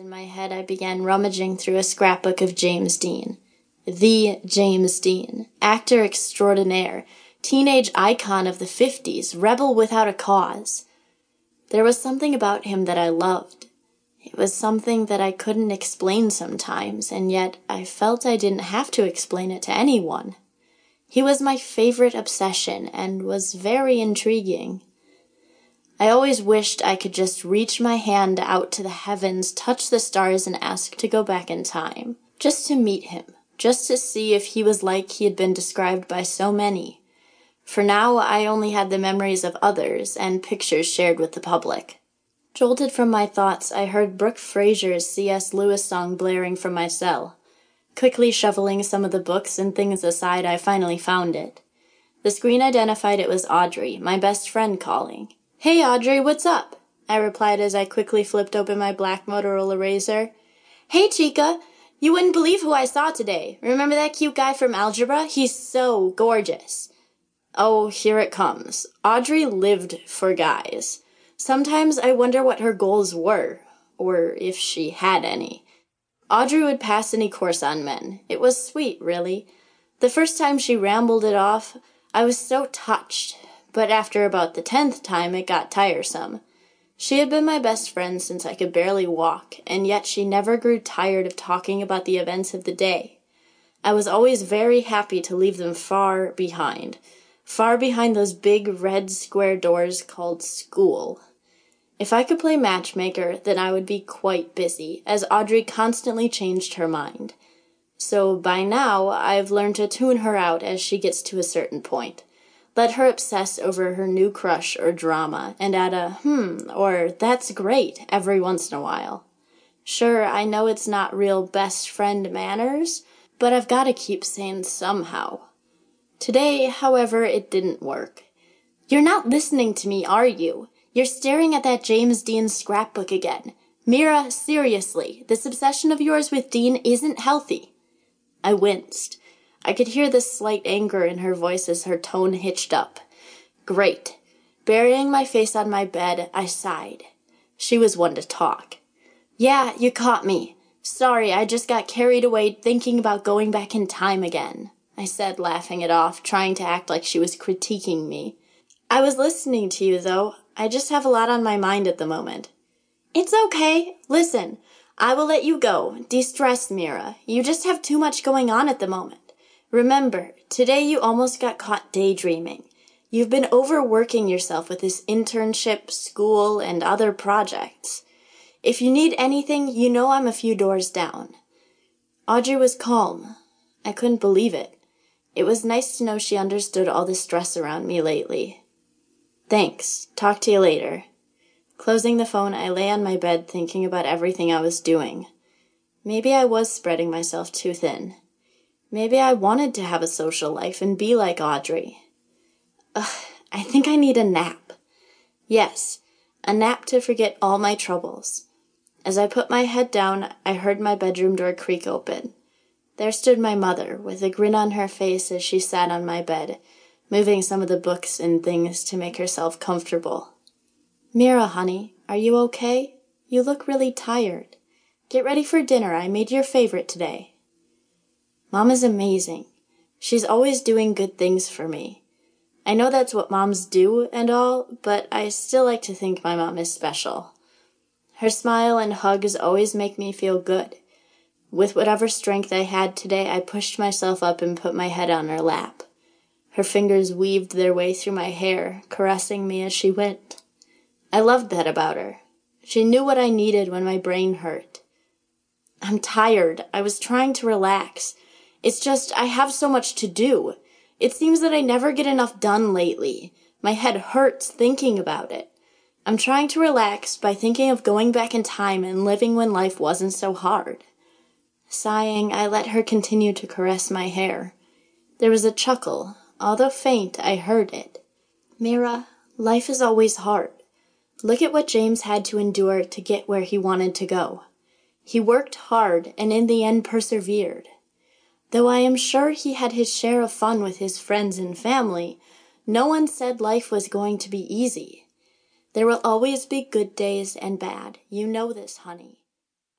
in my head, I began rummaging through a scrapbook of James Dean. The James Dean, actor extraordinaire, teenage icon of the 50s, rebel without a cause. There was something about him that I loved. It was something that I couldn't explain sometimes, and yet I felt I didn't have to explain it to anyone. He was my favorite obsession and was very intriguing. I always wished I could just reach my hand out to the heavens, touch the stars, and ask to go back in time. Just to meet him. Just to see if he was like he had been described by so many. For now I only had the memories of others and pictures shared with the public. Jolted from my thoughts, I heard Brooke Fraser's C.S. Lewis song blaring from my cell. Quickly shoveling some of the books and things aside, I finally found it. The screen identified it was Audrey, my best friend, calling. Hey, Audrey, what's up? I replied as I quickly flipped open my black Motorola Razor. Hey, Chica, you wouldn't believe who I saw today. Remember that cute guy from algebra? He's so gorgeous. Oh, here it comes. Audrey lived for guys. Sometimes I wonder what her goals were, or if she had any. Audrey would pass any course on men. It was sweet, really. The first time she rambled it off, I was so touched but after about the tenth time it got tiresome. She had been my best friend since I could barely walk, and yet she never grew tired of talking about the events of the day. I was always very happy to leave them far behind, far behind those big red square doors called school. If I could play matchmaker, then I would be quite busy, as Audrey constantly changed her mind. So by now, I've learned to tune her out as she gets to a certain point. Let her obsess over her new crush or drama and add a hmm or that's great every once in a while. Sure, I know it's not real best friend manners, but I've got to keep sane somehow. Today, however, it didn't work. You're not listening to me, are you? You're staring at that James Dean scrapbook again. Mira, seriously, this obsession of yours with Dean isn't healthy. I winced. I could hear the slight anger in her voice as her tone hitched up. Great. Burying my face on my bed, I sighed. She was one to talk. Yeah, you caught me. Sorry, I just got carried away thinking about going back in time again, I said, laughing it off, trying to act like she was critiquing me. I was listening to you, though. I just have a lot on my mind at the moment. It's okay. Listen, I will let you go. De-stress, Mira. You just have too much going on at the moment. Remember, today you almost got caught daydreaming. You've been overworking yourself with this internship, school, and other projects. If you need anything, you know I'm a few doors down. Audrey was calm. I couldn't believe it. It was nice to know she understood all the stress around me lately. Thanks. Talk to you later. Closing the phone, I lay on my bed thinking about everything I was doing. Maybe I was spreading myself too thin. Maybe I wanted to have a social life and be like Audrey. Ugh, I think I need a nap. Yes, a nap to forget all my troubles. As I put my head down, I heard my bedroom door creak open. There stood my mother, with a grin on her face as she sat on my bed, moving some of the books and things to make herself comfortable. Mira, honey, are you okay? You look really tired. Get ready for dinner. I made your favorite today. Mom is amazing. She's always doing good things for me. I know that's what moms do and all, but I still like to think my mom is special. Her smile and hugs always make me feel good. With whatever strength I had today, I pushed myself up and put my head on her lap. Her fingers weaved their way through my hair, caressing me as she went. I loved that about her. She knew what I needed when my brain hurt. I'm tired. I was trying to relax. It's just I have so much to do. It seems that I never get enough done lately. My head hurts thinking about it. I'm trying to relax by thinking of going back in time and living when life wasn't so hard. Sighing, I let her continue to caress my hair. There was a chuckle. Although faint, I heard it. Mira, life is always hard. Look at what James had to endure to get where he wanted to go. He worked hard and in the end persevered. Though I am sure he had his share of fun with his friends and family, no one said life was going to be easy. There will always be good days and bad. You know this, honey.